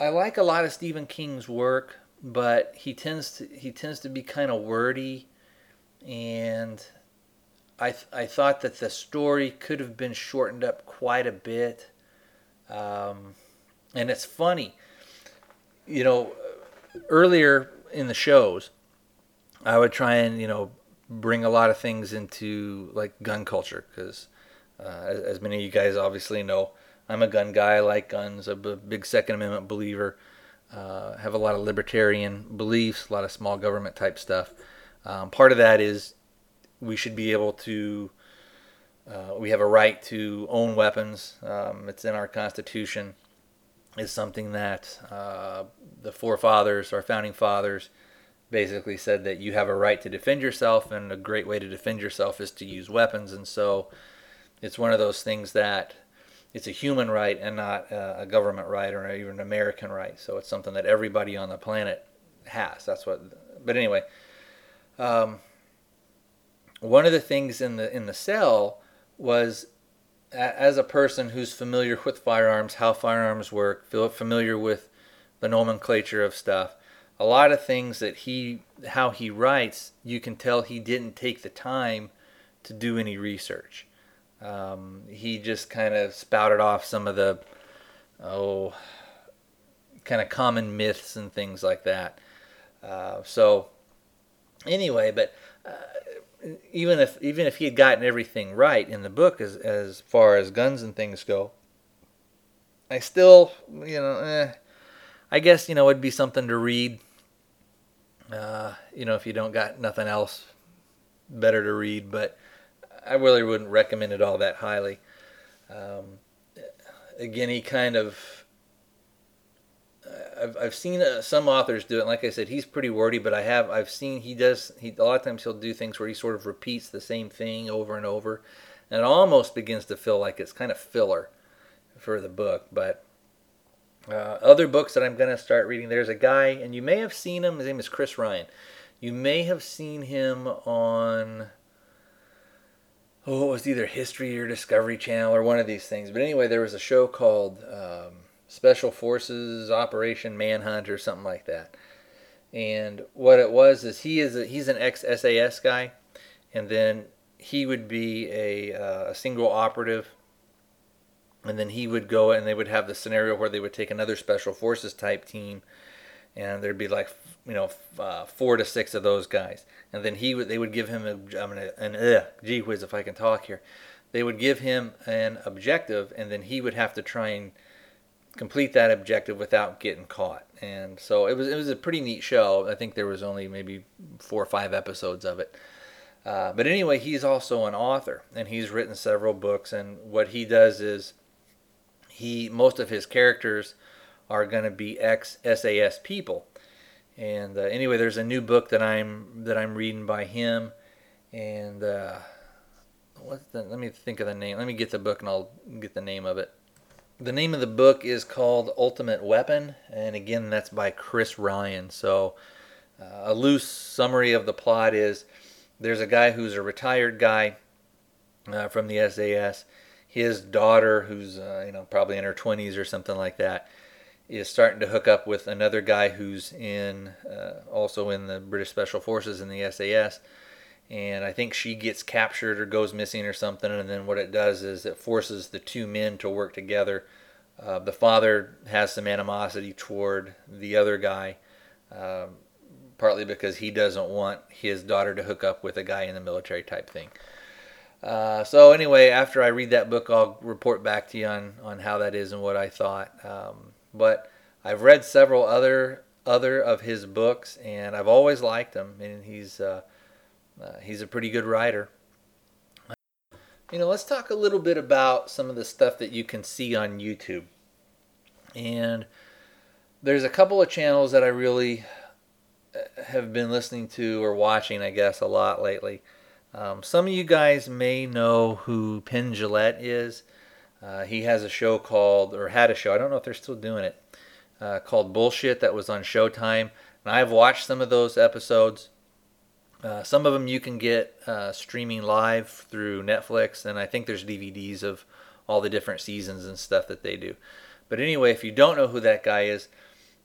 I like a lot of Stephen King's work, but he tends to he tends to be kind of wordy, and I I thought that the story could have been shortened up quite a bit. Um, and it's funny, you know, earlier in the shows I would try and you know bring a lot of things into like gun culture because uh, as, as, many of you guys obviously know, I'm a gun guy. I like guns. I'm a big Second Amendment believer. Uh, have a lot of libertarian beliefs, a lot of small government type stuff. Um, part of that is we should be able to. Uh, we have a right to own weapons. Um, it's in our Constitution. Is something that uh, the forefathers, our founding fathers, basically said that you have a right to defend yourself, and a great way to defend yourself is to use weapons. And so it's one of those things that it's a human right and not a government right or even an American right. So it's something that everybody on the planet has. That's what. But anyway, um, one of the things in the in the cell was as a person who's familiar with firearms, how firearms work, familiar with the nomenclature of stuff, a lot of things that he how he writes, you can tell he didn't take the time to do any research. Um, he just kind of spouted off some of the oh kind of common myths and things like that. Uh, so anyway, but uh, even if even if he had gotten everything right in the book as as far as guns and things go, I still you know eh, I guess you know it'd be something to read. Uh, you know if you don't got nothing else better to read, but I really wouldn't recommend it all that highly. Um, again, he kind of I've, I've seen uh, some authors do it. Like I said, he's pretty wordy, but I have I've seen he does he a lot of times he'll do things where he sort of repeats the same thing over and over, and it almost begins to feel like it's kind of filler for the book. But uh, other books that I'm going to start reading, there's a guy, and you may have seen him. His name is Chris Ryan. You may have seen him on oh, it was either History or Discovery Channel or one of these things. But anyway, there was a show called. Um, Special Forces Operation Manhunt or something like that. And what it was is he is a, he's an ex SAS guy, and then he would be a, uh, a single operative, and then he would go and they would have the scenario where they would take another Special Forces type team, and there'd be like you know uh, four to six of those guys, and then he would they would give him a, I mean, an uh, gee whiz if I can talk here, they would give him an objective, and then he would have to try and complete that objective without getting caught. And so it was it was a pretty neat show. I think there was only maybe four or five episodes of it. Uh, but anyway, he's also an author, and he's written several books. And what he does is he most of his characters are going to be ex SAS people. And uh, anyway, there's a new book that I'm that I'm reading by him, and uh, what's the, let me think of the name. Let me get the book and I'll get the name of it. The name of the book is called Ultimate Weapon, and again, that's by Chris Ryan. So, uh, a loose summary of the plot is there's a guy who's a retired guy uh, from the SAS. His daughter, who's uh, you know probably in her 20s or something like that, is starting to hook up with another guy who's in uh, also in the British Special Forces in the SAS and I think she gets captured or goes missing or something. And then what it does is it forces the two men to work together. Uh, the father has some animosity toward the other guy, um, partly because he doesn't want his daughter to hook up with a guy in the military type thing. Uh, so anyway, after I read that book, I'll report back to you on, on how that is and what I thought. Um, but I've read several other other of his books, and I've always liked him. And he's uh, uh, he's a pretty good writer. You know, let's talk a little bit about some of the stuff that you can see on YouTube. And there's a couple of channels that I really uh, have been listening to or watching, I guess, a lot lately. Um, some of you guys may know who Penn Jillette is. Uh, he has a show called, or had a show, I don't know if they're still doing it, uh, called Bullshit that was on Showtime. And I've watched some of those episodes. Uh, some of them you can get uh, streaming live through Netflix, and I think there's DVDs of all the different seasons and stuff that they do. But anyway, if you don't know who that guy is,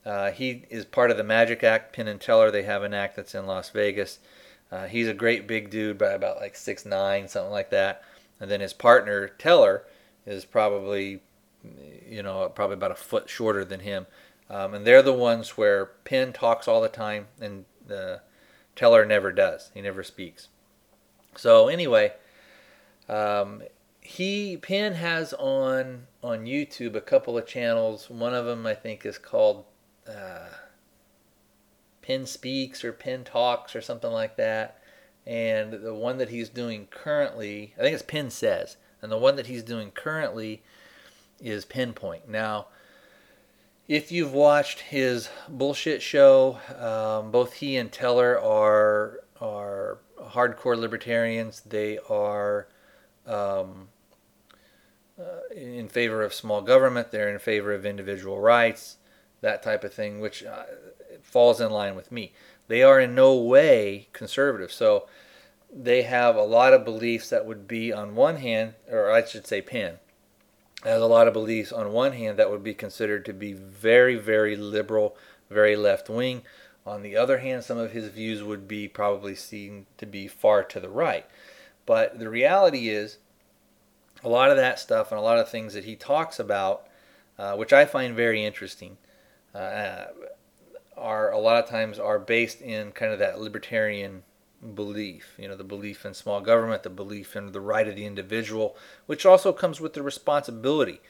uh, he is part of the Magic Act, Penn and Teller. They have an act that's in Las Vegas. He's a great big dude, by about like six nine, something like that. And then his partner Teller is probably, you know, probably about a foot shorter than him. Um, and they're the ones where Penn talks all the time, and the Teller never does. He never speaks. So anyway, um, he Penn has on on YouTube a couple of channels. One of them I think is called uh, Penn Speaks or Penn Talks or something like that. And the one that he's doing currently, I think it's Penn Says, and the one that he's doing currently is Penn Point. Now, if you've watched his bullshit show, um, both he and Teller are are hardcore libertarians. They are um, uh, in favor of small government. They're in favor of individual rights, that type of thing, which uh, falls in line with me. They are in no way conservative. So they have a lot of beliefs that would be on one hand, or I should say, Penn has a lot of beliefs on one hand that would be considered to be very, very liberal, very left wing. On the other hand, some of his views would be probably seen to be far to the right. But the reality is, a lot of that stuff and a lot of things that he talks about, uh, which I find very interesting, uh, are a lot of times are based in kind of that libertarian belief. You know, the belief in small government, the belief in the right of the individual, which also comes with the responsibility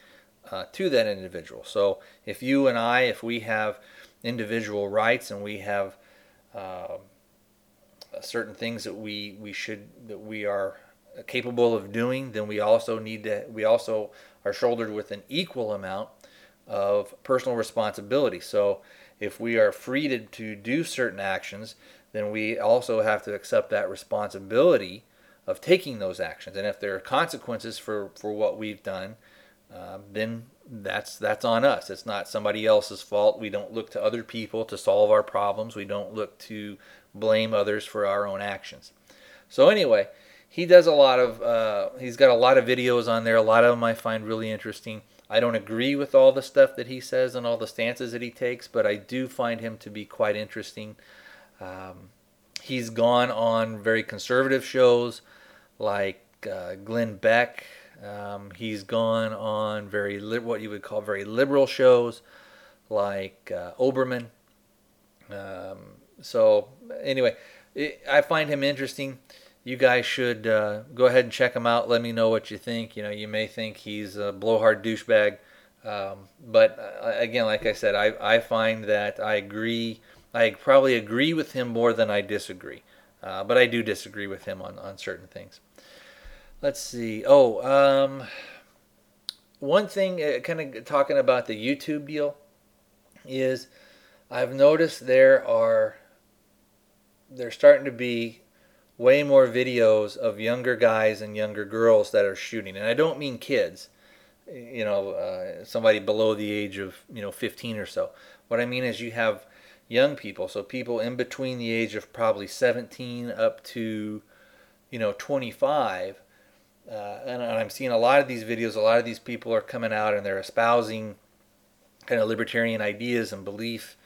uh, to that individual. So if you and I, if we have individual rights and we have uh, certain things that we we should that we are capable of doing, then we also need to we also are shouldered with an equal amount of personal responsibility. So if we are free to, to do certain actions, then we also have to accept that responsibility of taking those actions. And if there are consequences for, for what we've done, uh, then that's that's on us. It's not somebody else's fault. We don't look to other people to solve our problems. We don't look to blame others for our own actions. So anyway, he does a lot of uh, he's got a lot of videos on there. A lot of them I find really interesting. I don't agree with all the stuff that he says and all the stances that he takes, but I do find him to be quite interesting. Um, he's gone on very conservative shows like uh, Glenn Beck. Um, he's gone on very li- what you would call very liberal shows like uh, Olbermann. Um, so anyway, it, I find him interesting. You guys should uh, go ahead and check him out. Let me know what you think. You know, you may think he's a blowhard douchebag, um, but uh, again, like I said, I, I find that I agree I probably agree with him more than I disagree. Uh, but I do disagree with him on, on certain things. Let's see. Oh, um, one thing, uh, kind of talking about the YouTube deal, is I've noticed there are there's starting to be way more videos of younger guys and younger girls that are shooting, and I don't mean kids. You know, uh, somebody below the age of you know 15 or so. What I mean is you have young people, so people in between the age of probably 17 up to, you know, 25. Uh, and, and I'm seeing a lot of these videos. A lot of these people are coming out and they're espousing kind of libertarian ideas and belief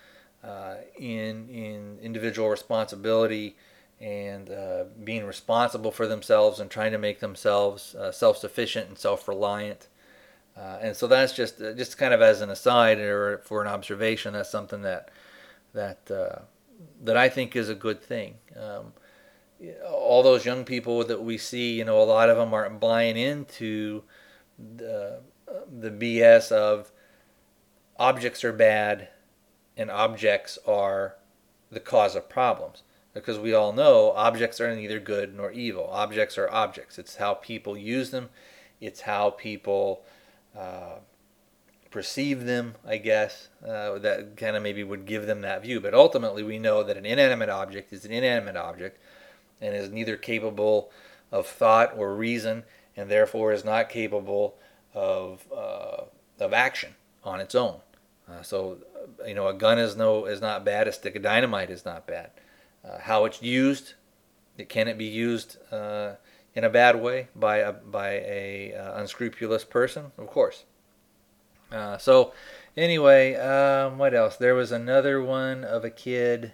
uh, in in individual responsibility and uh, being responsible for themselves and trying to make themselves uh, self-sufficient and self-reliant. Uh, and so that's just uh, just kind of as an aside or for an observation. That's something that that uh, that I think is a good thing. Um, all those young people that we see, you know, a lot of them aren't buying into the the BS of objects are bad and objects are the cause of problems. Because we all know objects are neither good nor evil. Objects are objects. It's how people use them. It's how people uh, perceive them, I guess, uh, that kind of maybe would give them that view. But ultimately, we know that an inanimate object is an inanimate object and is neither capable of thought or reason, and therefore is not capable of uh, of action on its own. Uh, so, you know, a gun is no is not bad. A stick of dynamite is not bad. Uh, how it's used, it can it be used uh, in a bad way by a by a uh, unscrupulous person? Of course. Uh, so, anyway, um, what else? There was another one of a kid.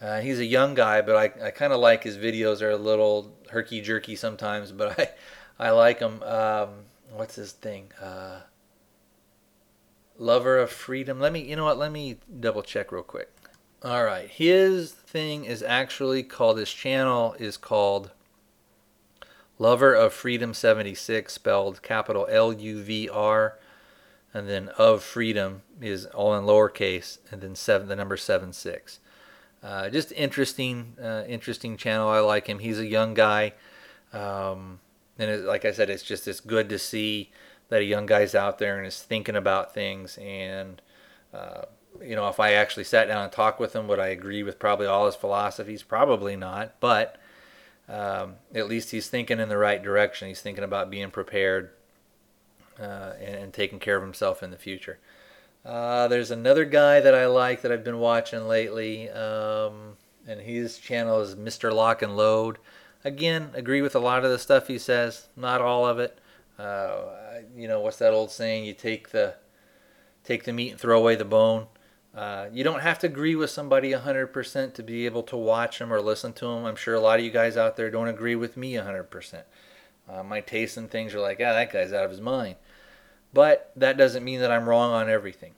Uh, he's a young guy, but I, I kind of like his videos. They're a little herky jerky sometimes, but I, I like him. Um, what's his thing? Uh, Lover of Freedom. Let me, you know what? Let me double check real quick. All right, his thing is actually called. His channel is called Lover of Freedom 76, spelled capital L U V R and then of freedom is all in lowercase, and then seven, the number seven six. Uh, just interesting, uh, interesting channel. I like him. He's a young guy, um, and it, like I said, it's just it's good to see that a young guy's out there and is thinking about things. And uh, you know, if I actually sat down and talked with him, would I agree with probably all his philosophies? Probably not, but um, at least he's thinking in the right direction. He's thinking about being prepared uh, and, and, taking care of himself in the future. Uh, there's another guy that I like that I've been watching lately, um, and his channel is Mr. Lock and Load. again, agree with a lot of the stuff he says, not all of it. Uh, you know, what's that old saying? You take the take the meat and throw away the bone. Uh, you don't have to agree with somebody 100% to be able to watch them or listen to them. I'm sure a lot of you guys out there don't agree with me 100%. Uh, my tastes and things are like, ah, that guy's out of his mind. But that doesn't mean that I'm wrong on everything.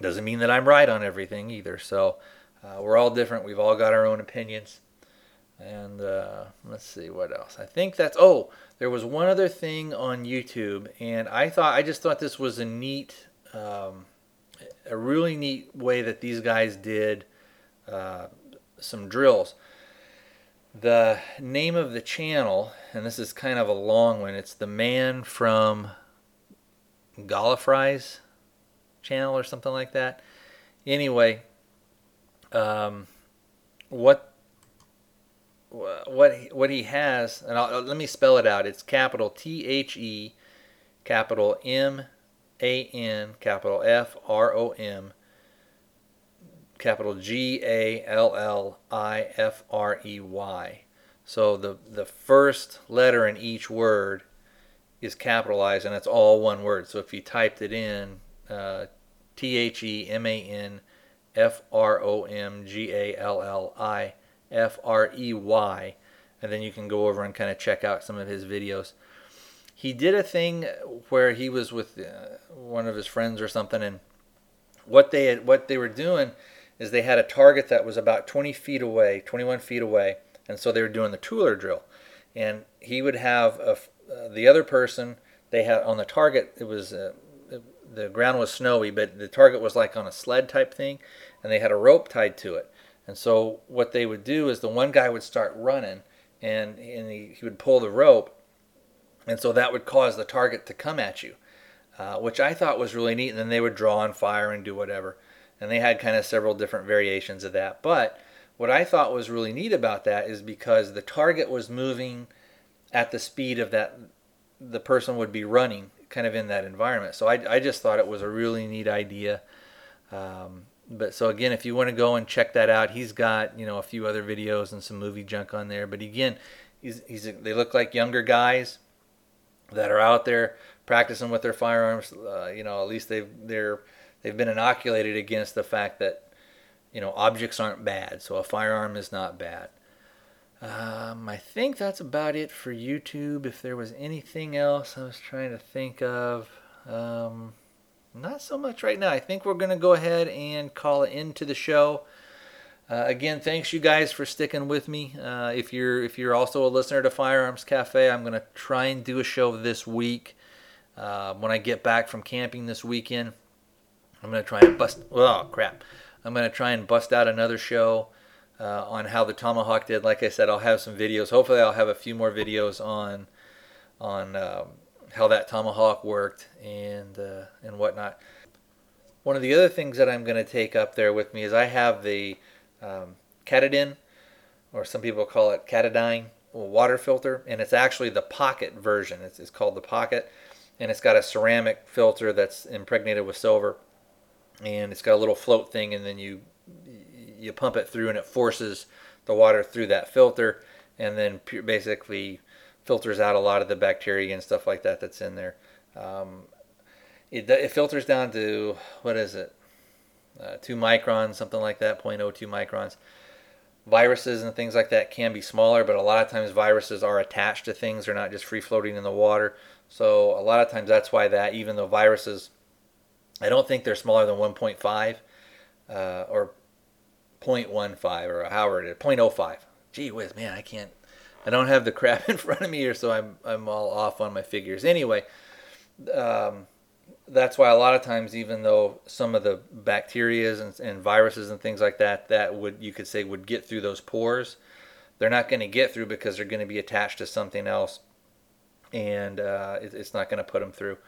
Doesn't mean that I'm right on everything either. So uh, we're all different. We've all got our own opinions. And uh, let's see what else. I think that's. Oh, there was one other thing on YouTube, and I thought I just thought this was a neat, um, a really neat way that these guys did uh, some drills. The name of the channel, and this is kind of a long one. It's the man from Gallifrey's channel or something like that. Anyway, um, what what what he has, and I'll, let me spell it out. It's capital T H E, capital M A N, capital F R O M, capital G A L L I F R E Y. So the the first letter in each word is capitalized, and it's all one word. So if you typed it in, uh, T H E M A N F R O M G A L L I F R E Y, and then you can go over and kind of check out some of his videos. He did a thing where he was with uh, one of his friends or something, and what they had, what they were doing is they had a target that was about 20 feet away, 21 feet away, and so they were doing the Tueller drill, and he would have a, the other person they had on the target. It was uh, the ground was snowy, but the target was like on a sled type thing, and they had a rope tied to it. And so what they would do is the one guy would start running, and and he, he would pull the rope, and so that would cause the target to come at you, uh, which I thought was really neat. And then they would draw on fire and do whatever, and they had kind of several different variations of that. But what I thought was really neat about that is because the target was moving at the speed of that the person would be running kind of in that environment. So I, I just thought it was a really neat idea. Um, but so again, if you want to go and check that out, he's got you know a few other videos and some movie junk on there. But again, he's, he's they look like younger guys that are out there practicing with their firearms. Uh, you know, at least they've they're they've been inoculated against the fact that you know objects aren't bad. So a firearm is not bad. Um, I think that's about it for YouTube. If there was anything else I was trying to think of, um, not so much right now. I think we're going to go ahead and call it into the show. Uh, again, thanks you guys for sticking with me. Uh, if you're if you're also a listener to Firearms Cafe, I'm going to try and do a show this week. Uh, when I get back from camping this weekend, I'm going to try and bust. Oh crap! I'm going to try and bust out another show uh, on how the tomahawk did. Like I said, I'll have some videos. Hopefully, I'll have a few more videos on on um, how that tomahawk worked and uh, and whatnot. One of the other things that I'm going to take up there with me is I have the um, Katadyn, or some people call it Katadyn water filter, and it's actually the pocket version. It's, it's called the pocket, and it's got a ceramic filter that's impregnated with silver, and it's got a little float thing, and then you you pump it through and it forces the water through that filter and then basically filters out a lot of the bacteria and stuff like that that's in there. Um, it, it filters down to what is it? Uh, two microns, something like that, 0.02 microns. Viruses and things like that can be smaller, but a lot of times viruses are attached to things; they're not just free floating in the water. So a lot of times that's why that, even though viruses, I don't think they're smaller than 1.5 uh, or 0.15 or however it is, 0.05. Gee whiz, man, I can't. I don't have the crap in front of me here, so I'm I'm all off on my figures. Anyway, um, that's why a lot of times, even though some of the bacterias and, and, viruses and things like that, that would you could say would get through those pores, they're not going to get through because they're going to be attached to something else, and uh, it, it's not going to put them through.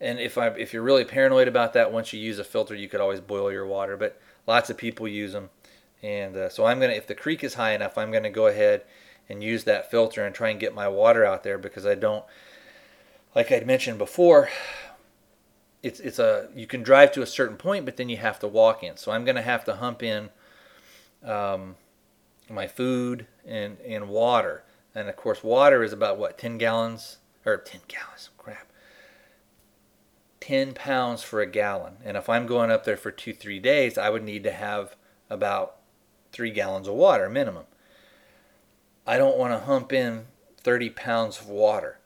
And if I if you're really paranoid about that, once you use a filter, you could always boil your water. But lots of people use them. And uh, so I'm going to, if the creek is high enough, I'm going to go ahead and use that filter and try and get my water out there because I don't, like I'd mentioned before, it's, it's a, you can drive to a certain point, but then you have to walk in. So I'm going to have to hump in um, my food and, and water. and of course water is about what 10 gallons or 10 gallons crap 10 pounds for a gallon and if i'm going up there for two three days i would need to have about three gallons of water minimum i don't want to hump in 30 pounds of water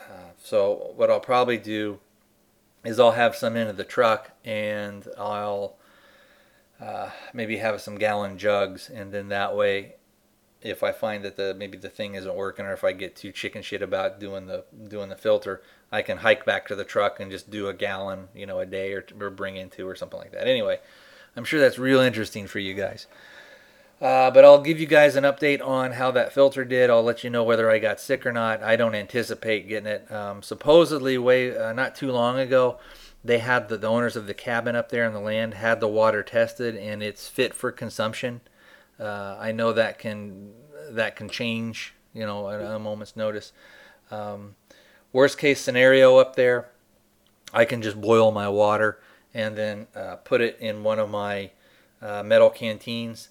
uh, so what i'll probably do is i'll have some into the truck and i'll uh, maybe have some gallon jugs and then that way if I find that the maybe the thing isn't working or if I get too chicken shit about doing the doing the filter, I can hike back to the truck and just do a gallon, you know, a day or, or bring in two or something like that. Anyway, I'm sure that's real interesting for you guys. Uh, but I'll give you guys an update on how that filter did. I'll let you know whether I got sick or not. I don't anticipate getting it. Um, supposedly, way uh, not too long ago, they had the, the owners of the cabin up there on the land had the water tested, and it's fit for consumption. Uh, I know that can that can change, you know, at a moment's notice. Um, worst case scenario up there, I can just boil my water and then uh, put it in one of my uh, metal canteens.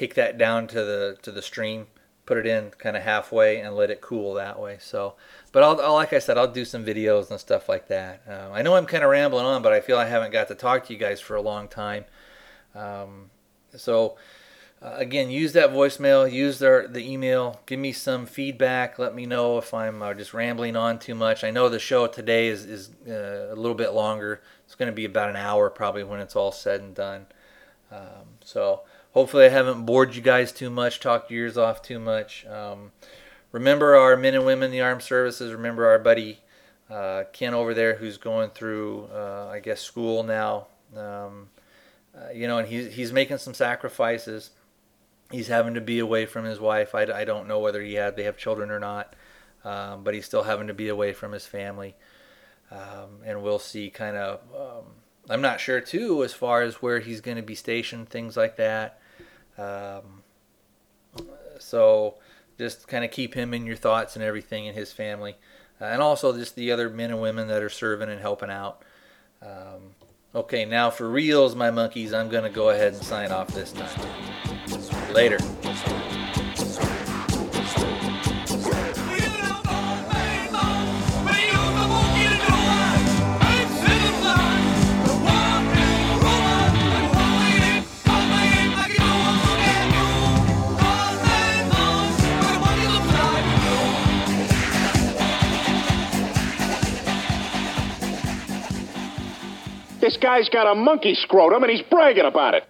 Take that down to the to the stream, put it in kind of halfway, and let it cool that way. So, but I'll, I'll like I said, I'll do some videos and stuff like that. Uh, I know I'm kind of rambling on, but I feel I haven't got to talk to you guys for a long time. Um, so uh, again, use that voicemail, use their, the email, give me some feedback. Let me know if I'm uh, just rambling on too much. I know the show today is, is uh, a little bit longer. It's going to be about an hour probably when it's all said and done. Um, so hopefully I haven't bored you guys too much, talked your ears off too much. Um, remember our men and women in the armed services. Remember our buddy uh, Ken over there who's going through, uh, I guess, school now. Um, uh, you know, and he's, he's making some sacrifices he's having to be away from his wife. I, I don't know whether he had they have children or not, um, but he's still having to be away from his family. Um, and we'll see kind of. I'm not sure too as far as where he's going to be stationed, things like that. Um, so just kind of keep him in your thoughts and everything and his family, uh, and also just the other men and women that are serving and helping out. Um, okay, now for reals, my monkeys, I'm going to go ahead and sign off this time. Later. This guy's got a monkey scrotum and he's bragging about it.